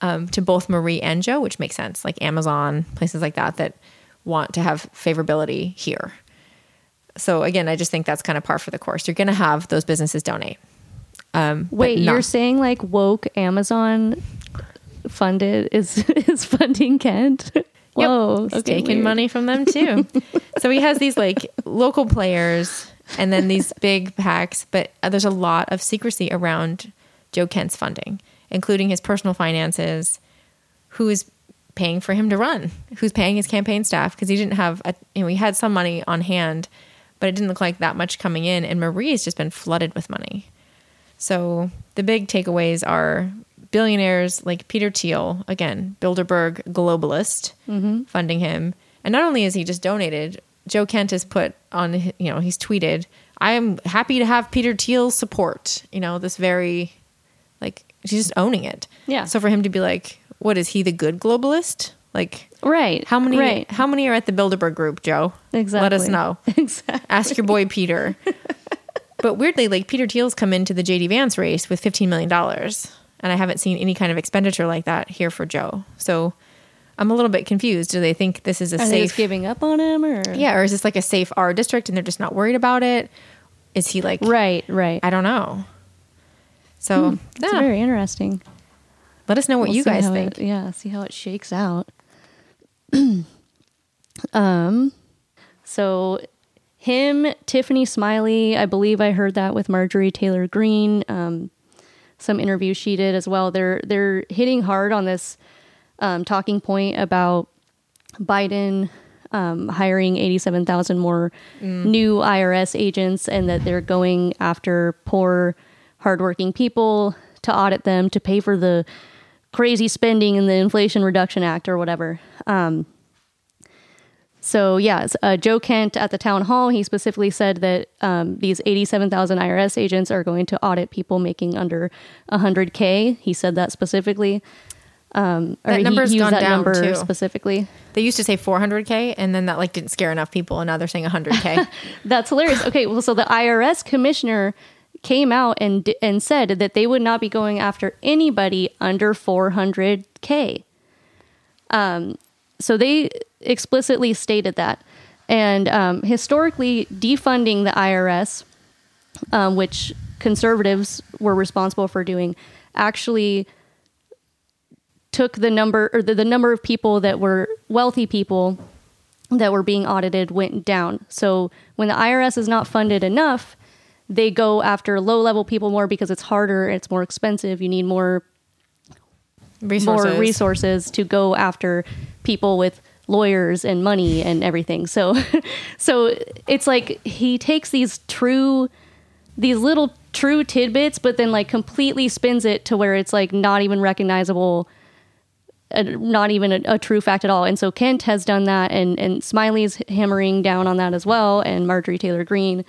um, to both Marie and Joe, which makes sense. Like Amazon, places like that that want to have favorability here. So again, I just think that's kind of par for the course. You're going to have those businesses donate. Um, Wait, not- you're saying like woke Amazon funded is is funding Kent? Yep. Whoa, He's okay, taking weird. money from them too. so he has these like local players and then these big PACs, but uh, there's a lot of secrecy around Joe Kent's funding, including his personal finances, who is paying for him to run, who's paying his campaign staff because he didn't have a, you know, he had some money on hand, but it didn't look like that much coming in. And Marie's just been flooded with money. So the big takeaways are billionaires like Peter Thiel, again, Bilderberg globalist, mm-hmm. funding him. And not only is he just donated, Joe Kent has put on, you know, he's tweeted, I am happy to have Peter Thiel's support. You know, this very, like, she's just owning it. Yeah. So for him to be like, what is he, the good globalist? Like, Right. how many, Right. how many are at the Bilderberg group, Joe? Exactly. Let us know. Exactly. Ask your boy Peter. but weirdly, like Peter Thiel's come into the JD Vance race with $15 million. And I haven't seen any kind of expenditure like that here for Joe. So I'm a little bit confused. Do they think this is a Are they safe just giving up on him or Yeah, or is this like a safe R district and they're just not worried about it? Is he like Right, right. I don't know. So that's yeah, very interesting. let us know what We'll you guys think. it- yeah, see how it shakes out. um, so him, Tiffany Smiley, I believe I heard that with Marjorie Taylor Greene. Um, some interview she did as well. They're they're hitting hard on this um, talking point about Biden um, hiring 87,000 more new IRS agents and that they're going after poor, hardworking people to audit them to pay for the crazy spending in the Inflation Reduction Act or whatever. Um, so, yeah, uh, Joe Kent at the town hall, he specifically said that um, these 87,000 IRS agents are going to audit people making under 100K. He said that specifically. Um, That number's gone that down, number too. specifically. They used to say 400k and then that like didn't scare enough people and now they're saying 100k. That's hilarious. Okay, well, so the IRS commissioner came out and and said that they would not be going after anybody under 400k. Um, so they explicitly stated that, and um, historically, defunding the IRS, um, which conservatives were responsible for doing, actually took the number or the, the number of people that were wealthy people that were being audited went down. So when the IRS is not funded enough, they go after low level people more because it's harder, it's more expensive, you need more Resources. more resources to go after people with lawyers and money and everything. So so it's like he takes these true these little true tidbits but then like completely spins it to where it's like not even recognizable uh, not even a, a true fact at all. And so Kent has done that and and Smiley's hammering down on that as well and Marjorie Taylor Greene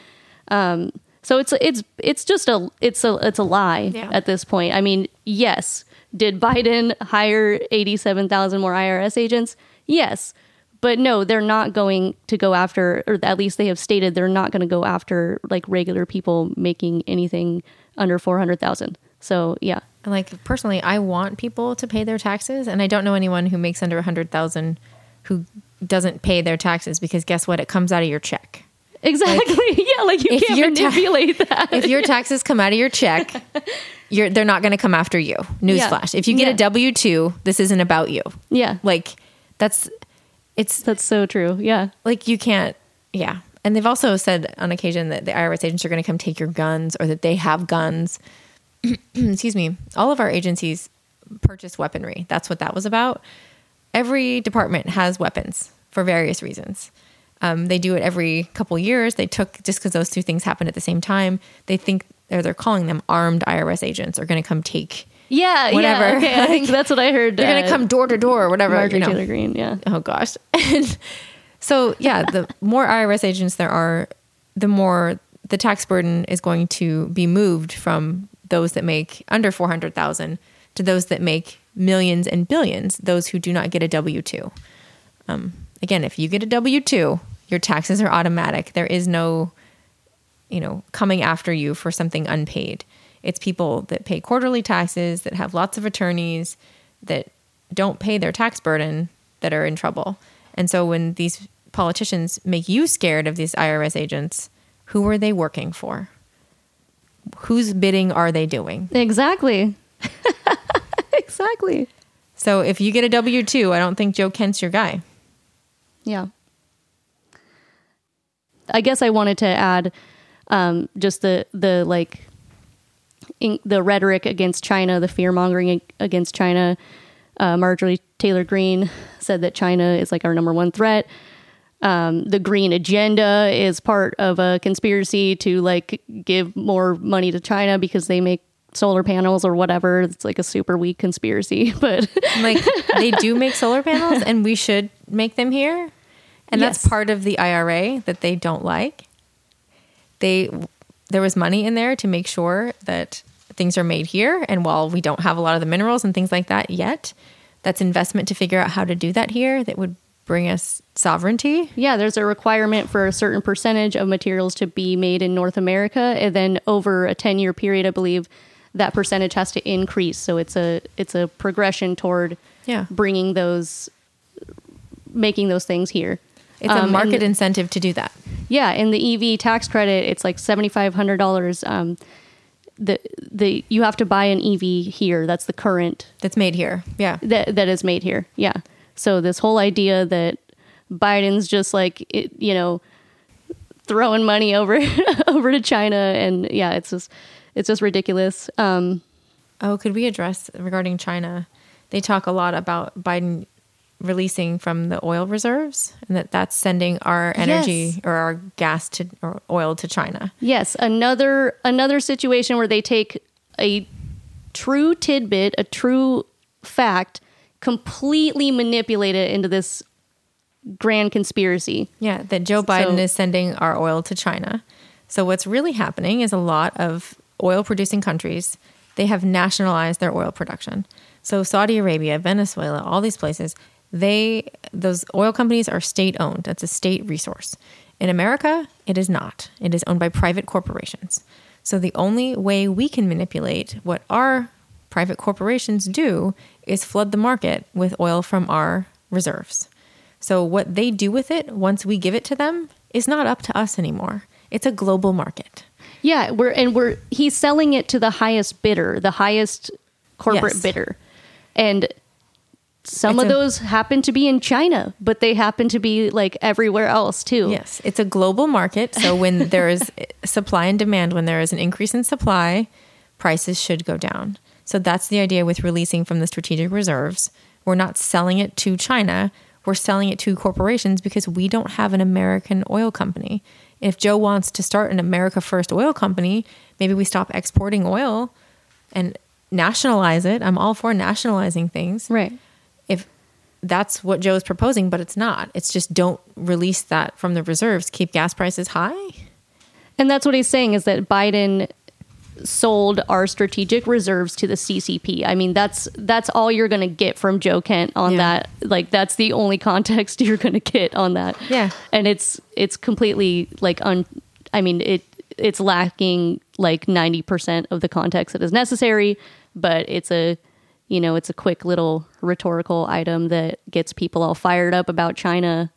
um so it's it's it's just a it's a it's a lie Yeah. at this point. I mean, yes, did Biden hire 87,000 more IRS agents? Yes. But no, they're not going to go after or at least they have stated they're not going to go after like regular people making anything under 400,000. So, yeah. And like personally, I want people to pay their taxes, and I don't know anyone who makes under a hundred thousand who doesn't pay their taxes because guess what? It comes out of your check. Exactly. yeah, like you if can't your ta- manipulate that. If your taxes come out of your check, you're they're not going to come after you. Newsflash: If you get Yeah. a W two, this isn't about you. yeah. Like that's it's That's so true. Yeah. like you can't yeah and they've also said on occasion that the irs agents are going to come take your guns or that they have guns excuse me all of our agencies purchase weaponry that's what that was about every department has weapons for various reasons um, they do it every couple years they took just because those two things happen at the same time they think or they're calling them armed irs agents are going to come take Yeah. Whatever. Yeah. Okay. I think that's what I heard. they're going to uh, come door to door or whatever Marjorie you know. Taylor Greene. Yeah. oh gosh and So yeah, the more IRS agents there are, the more the tax burden is going to be moved from those that make under 400,000 to those that make millions and billions, those who do not get a W 2. Um, again, if you get a W 2, your taxes are automatic. There is no, you know, coming after you for something unpaid. It's people that pay quarterly taxes, that have lots of attorneys, that don't pay their tax burden that are in trouble. And so when these politicians make you scared of these IRS agents, who are they working for? Whose bidding are they doing? Exactly. exactly. So if you get a W 2, I don't think Joe Kent's your guy. Yeah. I guess I wanted to add um, just the the like in, the rhetoric against China, the fear mongering against China. Uh, Marjorie Taylor Greene said that China is like our number one threat. Um, the green agenda is part of a conspiracy to like give more money to China because they make solar panels or whatever. It's like a super weak conspiracy, but like they do make solar panels and we should make them here. And Yes. that's part of the IRA that they don't like. They there was money in there to make sure that things are made here and while we don't have a lot of the minerals and things like that yet, that's investment to figure out how to do that here that would bring us sovereignty. Yeah, there's a requirement for a certain percentage of materials to be made in North America, and then over a 10 year period, I believe that percentage has to increase. So it's a it's a progression toward Yeah. bringing those, making those things here. It's Um, a market the- incentive to do that. yeah, and the EV tax credit, it's like seventy five hundred dollars. Um, the the you have to buy an EV here. That's the current That's made here. Yeah. that that is made here. Yeah. So this whole idea that Biden's just like it, you know throwing money over over to China and yeah, it's just it's just ridiculous. Um Oh, could we address regarding China? They talk a lot about Biden releasing from the oil reserves and that that's sending our energy Yes. or our gas to or oil to China. yes, another another situation where they take a true tidbit, a true fact, completely manipulate it into this grand conspiracy. Yeah, that Joe Biden So- is sending our oil to China. So what's really happening is a lot of oil producing countries, they have nationalized their oil production. So Saudi Arabia, Venezuela, all these places, they those oil companies are state owned. That's a state resource. In America, it is not. It is owned by private corporations. So the only way we can manipulate what our private corporations do is flood the market with oil from our reserves. So what they do with it once we give it to them is not up to us anymore. It's a global market. Yeah, we're and we're he's selling it to the highest bidder, the highest corporate Yes. bidder. And some It's of a- those happen to be in China, but they happen to be like everywhere else too. Yes, it's a global market. So when there is supply and demand, when there is an increase in supply, prices should go down. So that's the idea with releasing from the strategic reserves. We're not selling it to China, we're selling it to corporations because we don't have an American oil company. If Joe wants to start an America First oil company, maybe we stop exporting oil and nationalize it. I'm all for nationalizing things Right. That's what Joe's proposing, but it's not. It's just don't release that from the reserves. Keep gas prices high. And that's what he's saying is that Biden sold our strategic reserves to the CCP. I mean, that's that's all you're going to get from Joe Kent on Yeah. that. Like that's the only context you're going to get on that. Yeah. And it's it's completely like un I mean, it it's lacking like 90% of the context that is necessary, but it's a you know, it's a quick little rhetorical item that gets people all fired up about China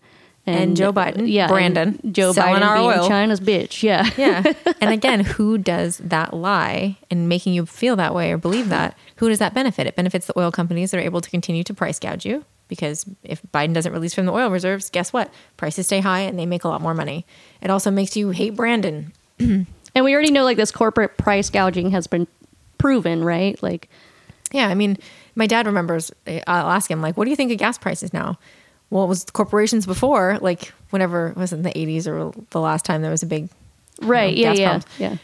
And Joe uh, Biden, yeah, Brandon, Joe Biden our being oil. China's bitch, yeah, Yeah. and again, who does that lie and making you feel that way or believe that? Who does that benefit? It benefits the oil companies that are able to continue to price gouge you because if Biden doesn't release from the oil reserves, guess what? Prices stay high and they make a lot more money. It also makes you hate Brandon. And we already know like this corporate price gouging has been proven, right? Like, Yeah, I mean, my dad remembers. Uh, I'll ask him like, "What do you think of gas prices now?" Well, it was corporations before, like whenever was it in the eighties or the last time there was a big, right? you know, yeah, gas yeah, problems. yeah.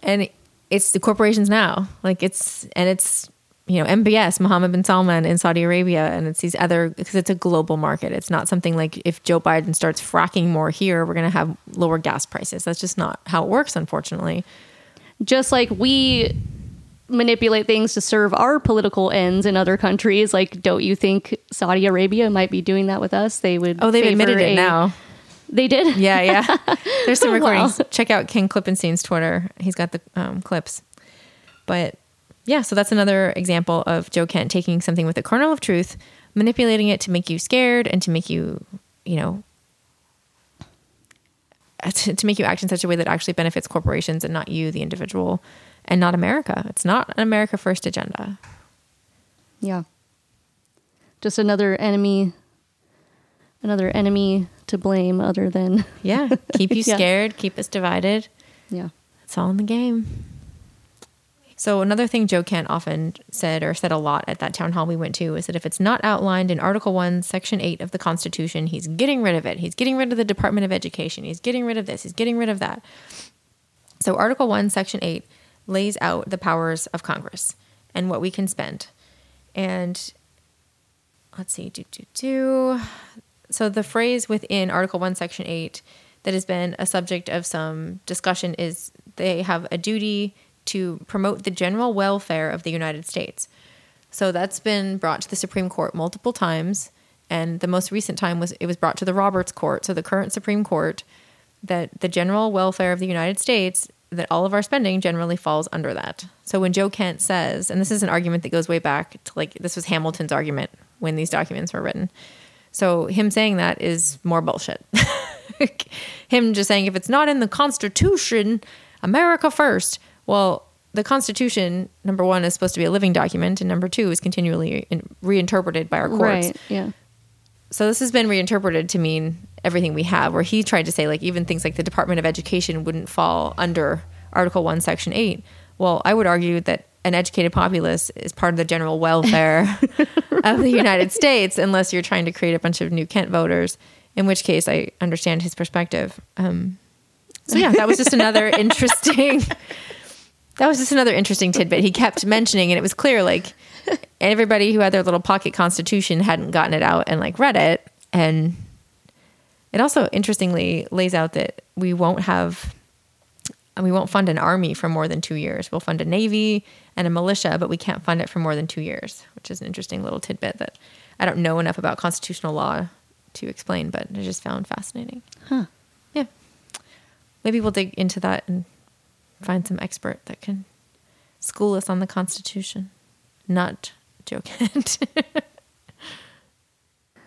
and it's the corporations now. Like it's and it's you know, MBS, Mohammed bin Salman in Saudi Arabia, and it's these other because it's a global market. It's not something like if Joe Biden starts fracking more here, we're going to have lower gas prices. That's just not how it works, unfortunately. Just like we manipulate things to serve our political ends in other countries, like don't you think Saudi Arabia might be doing that with us? They would. Oh, they've admitted it a- now. They did. Yeah, yeah. There's some Wow. recordings. Check out Ken Klippenstein's Twitter. He's got the um, clips. But yeah, so that's another example of Joe Kent taking something with a kernel of truth, manipulating it to make you scared and to make you, you know, to, to make you act in such a way that actually benefits corporations and not you, the individual, and not America. It's not an America First agenda. Yeah. Just another enemy another enemy to blame other than Yeah, keep you Yeah. scared, keep us divided. yeah. It's all in the game. So another thing Joe Kent often said or said a lot at that town hall we went to is that if it's not outlined in Article 1, Section 8 of the Constitution, he's getting rid of it. He's getting rid of the Department of Education. He's getting rid of this. He's getting rid of that. So Article 1, Section 8 lays out the powers of Congress and what we can spend. And let's see, do, do, do. So the phrase within Article 1, Section 8 that has been a subject of some discussion is they have a duty to promote the general welfare of the United States. So that's been brought to the Supreme Court multiple times. And the most recent time was it was brought to the Roberts Court, so the current Supreme Court, that the general welfare of the United States, that all of our spending generally falls under that. So when Joe Kent says, and this is an argument that goes way back to like this was Hamilton's argument when these documents were written. So him saying that is more bullshit. him just saying if it's not in the Constitution, America first. Well, the Constitution, number one, is supposed to be a living document, and number two is continually in- reinterpreted by our courts. Right. Yeah. So this has been reinterpreted to mean everything we have, where he tried to say like even things like the Department of Education wouldn't fall under Article One, Section Eight. Well, I would argue that an educated populace is part of the general welfare of the United States, unless you're trying to create a bunch of new Kent voters. In which case, I understand his perspective. Um, so yeah, that was just another interesting. That was just another interesting tidbit he kept mentioning, and it was clear like everybody who had their little pocket constitution hadn't gotten it out and like read it, and it also interestingly lays out that we won't have and we won't fund an army for more than two years. We'll fund a navy and a militia, but we can't fund it for more than two years, which is an interesting little tidbit that I don't know enough about constitutional law to explain, but I just found fascinating. Huh. Yeah. Maybe we'll dig into that and find some expert that can school us on the Constitution, not Joe Kent.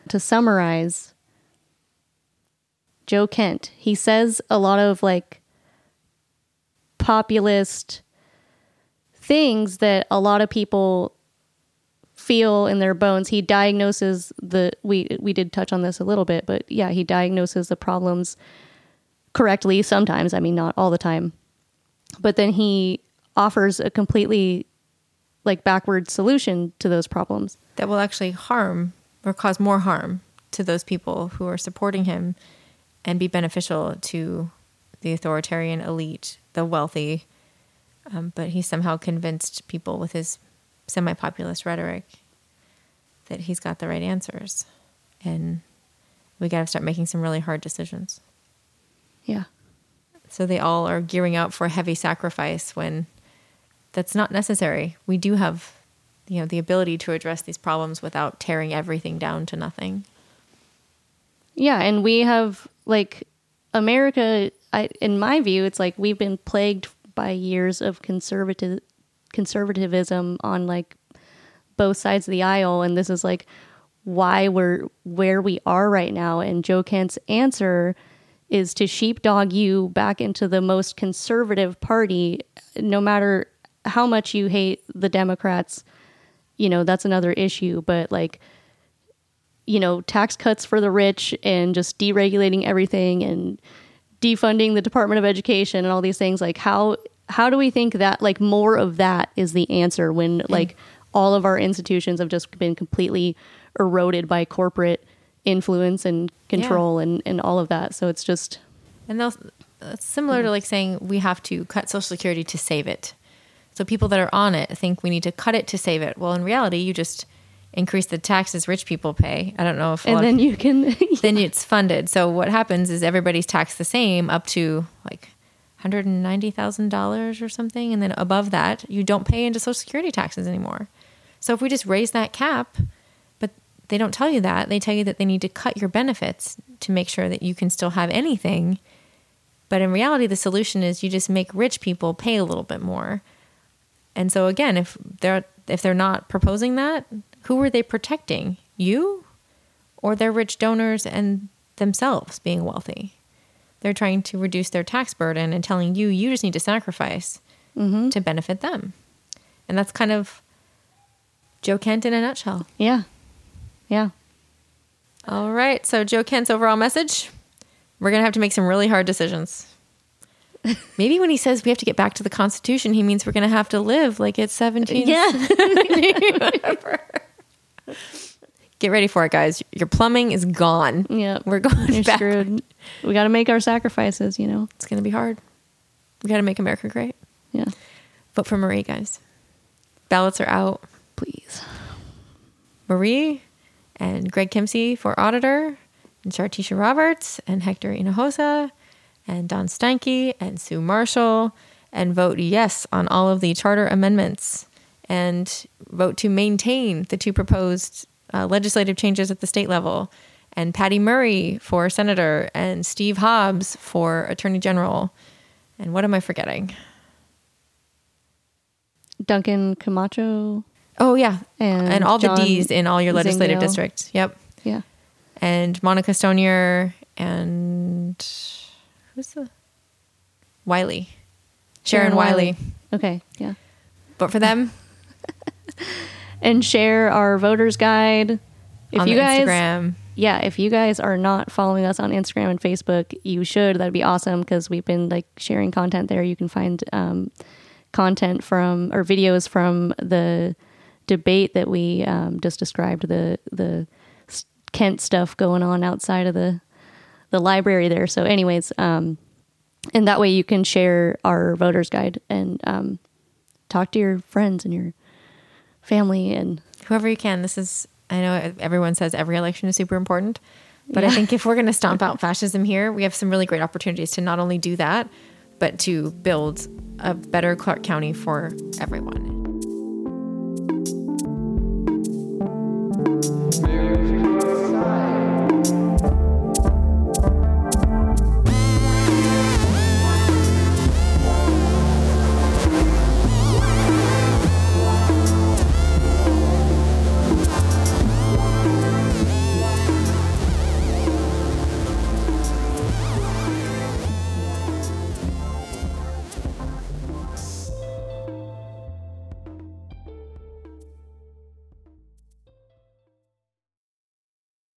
to summarize, Joe Kent, he says a lot of like populist things that a lot of people feel in their bones. He diagnoses the we we did touch on this a little bit, but yeah, he diagnoses the problems correctly sometimes, I mean not all the time. But then he offers a completely like backward solution to those problems. that will actually harm or cause more harm to those people who are supporting him and be beneficial to the authoritarian elite, the wealthy. Um, but he somehow convinced people with his semi populist rhetoric that he's got the right answers. And we got to start making some really hard decisions. Yeah. So they all are gearing up for heavy sacrifice when that's not necessary. We do have, you know, the ability to address these problems without tearing everything down to nothing. Yeah, and we have like America. I, in my view, it's like we've been plagued by years of conservative conservatism on like both sides of the aisle, and this is like why we're where we are right now. And Joe Kent's answer is to sheepdog you back into the most conservative party, no matter how much you hate the Democrats. You know that's another issue, but like you know, tax cuts for the rich and just deregulating everything and defunding the Department of Education and all these things. Like how how do we think that like more of that is the answer when mm-hmm. like all of our institutions have just been completely eroded by corporate influence and control and, and all of that. So it's just And they'll, it's similar to mm-hmm. like saying we have to cut Social Security to save it. So people that are on it think we need to cut it to save it. Well, in reality, you just increase the taxes rich people pay. I don't know if And then you can then it's funded. So what happens is everybody's taxed the same up to like hundred and ninety thousand dollars or something, and then above that, you don't pay into Social Security taxes anymore. So if we just raise that cap, but they don't tell you that, they tell you that they need to cut your benefits to make sure that you can still have anything. But in reality, the solution is you just make rich people pay a little bit more. And so again, if they're if they're not proposing that, who are they protecting? You or their rich donors and themselves being wealthy. They're trying to reduce their tax burden and telling you you just need to sacrifice mm-hmm. to benefit them. And that's kind of Joe Kent in a nutshell. Yeah. Yeah. All right. So, Joe Kent's overall message we're going to have to make some really hard decisions. Maybe when he says we have to get back to the Constitution, he means we're going to have to live like it's 17. Yeah. Get ready for it, guys. Your plumbing is gone. yeah. We're going You're back. screwed. We got to make our sacrifices, you know. It's going to be hard. We got to make America great. Yeah. Vote for Marie, guys. Ballots are out. Please. Marie and Greg Kimsey for auditor, and Chartisha Roberts and Hector Hinojosa, and Don Steinke and Sue Marshall, and vote yes on all of the charter amendments, and vote to maintain the two proposed uh, legislative changes at the state level, and Patty Murray for senator, and Steve Hobbs for attorney general. And what am I forgetting? Duncan Camacho. Oh yeah, And all the D's in all your legislative Zingo. districts. Yep. Yeah. and Monica Stonier and who's the Wylie, Sharon, Wylie. Okay. Yeah. But for them And share our voters guide. If on you guys Instagram, yeah, if you guys are not following us on Instagram and Facebook, you should. That'd be awesome because we've been like sharing content there. You can find um, content from or videos from the debate that we um, just described. The the Kent stuff going on outside of the the library there. So, anyways, um, and that way you can share our voters guide and um, talk to your friends and your family and whoever you can. This is, I know everyone says every election is super important, but yeah. I think if we're going to stomp out fascism here, we have some really great opportunities to not only do that, but to build a better Clark County for everyone.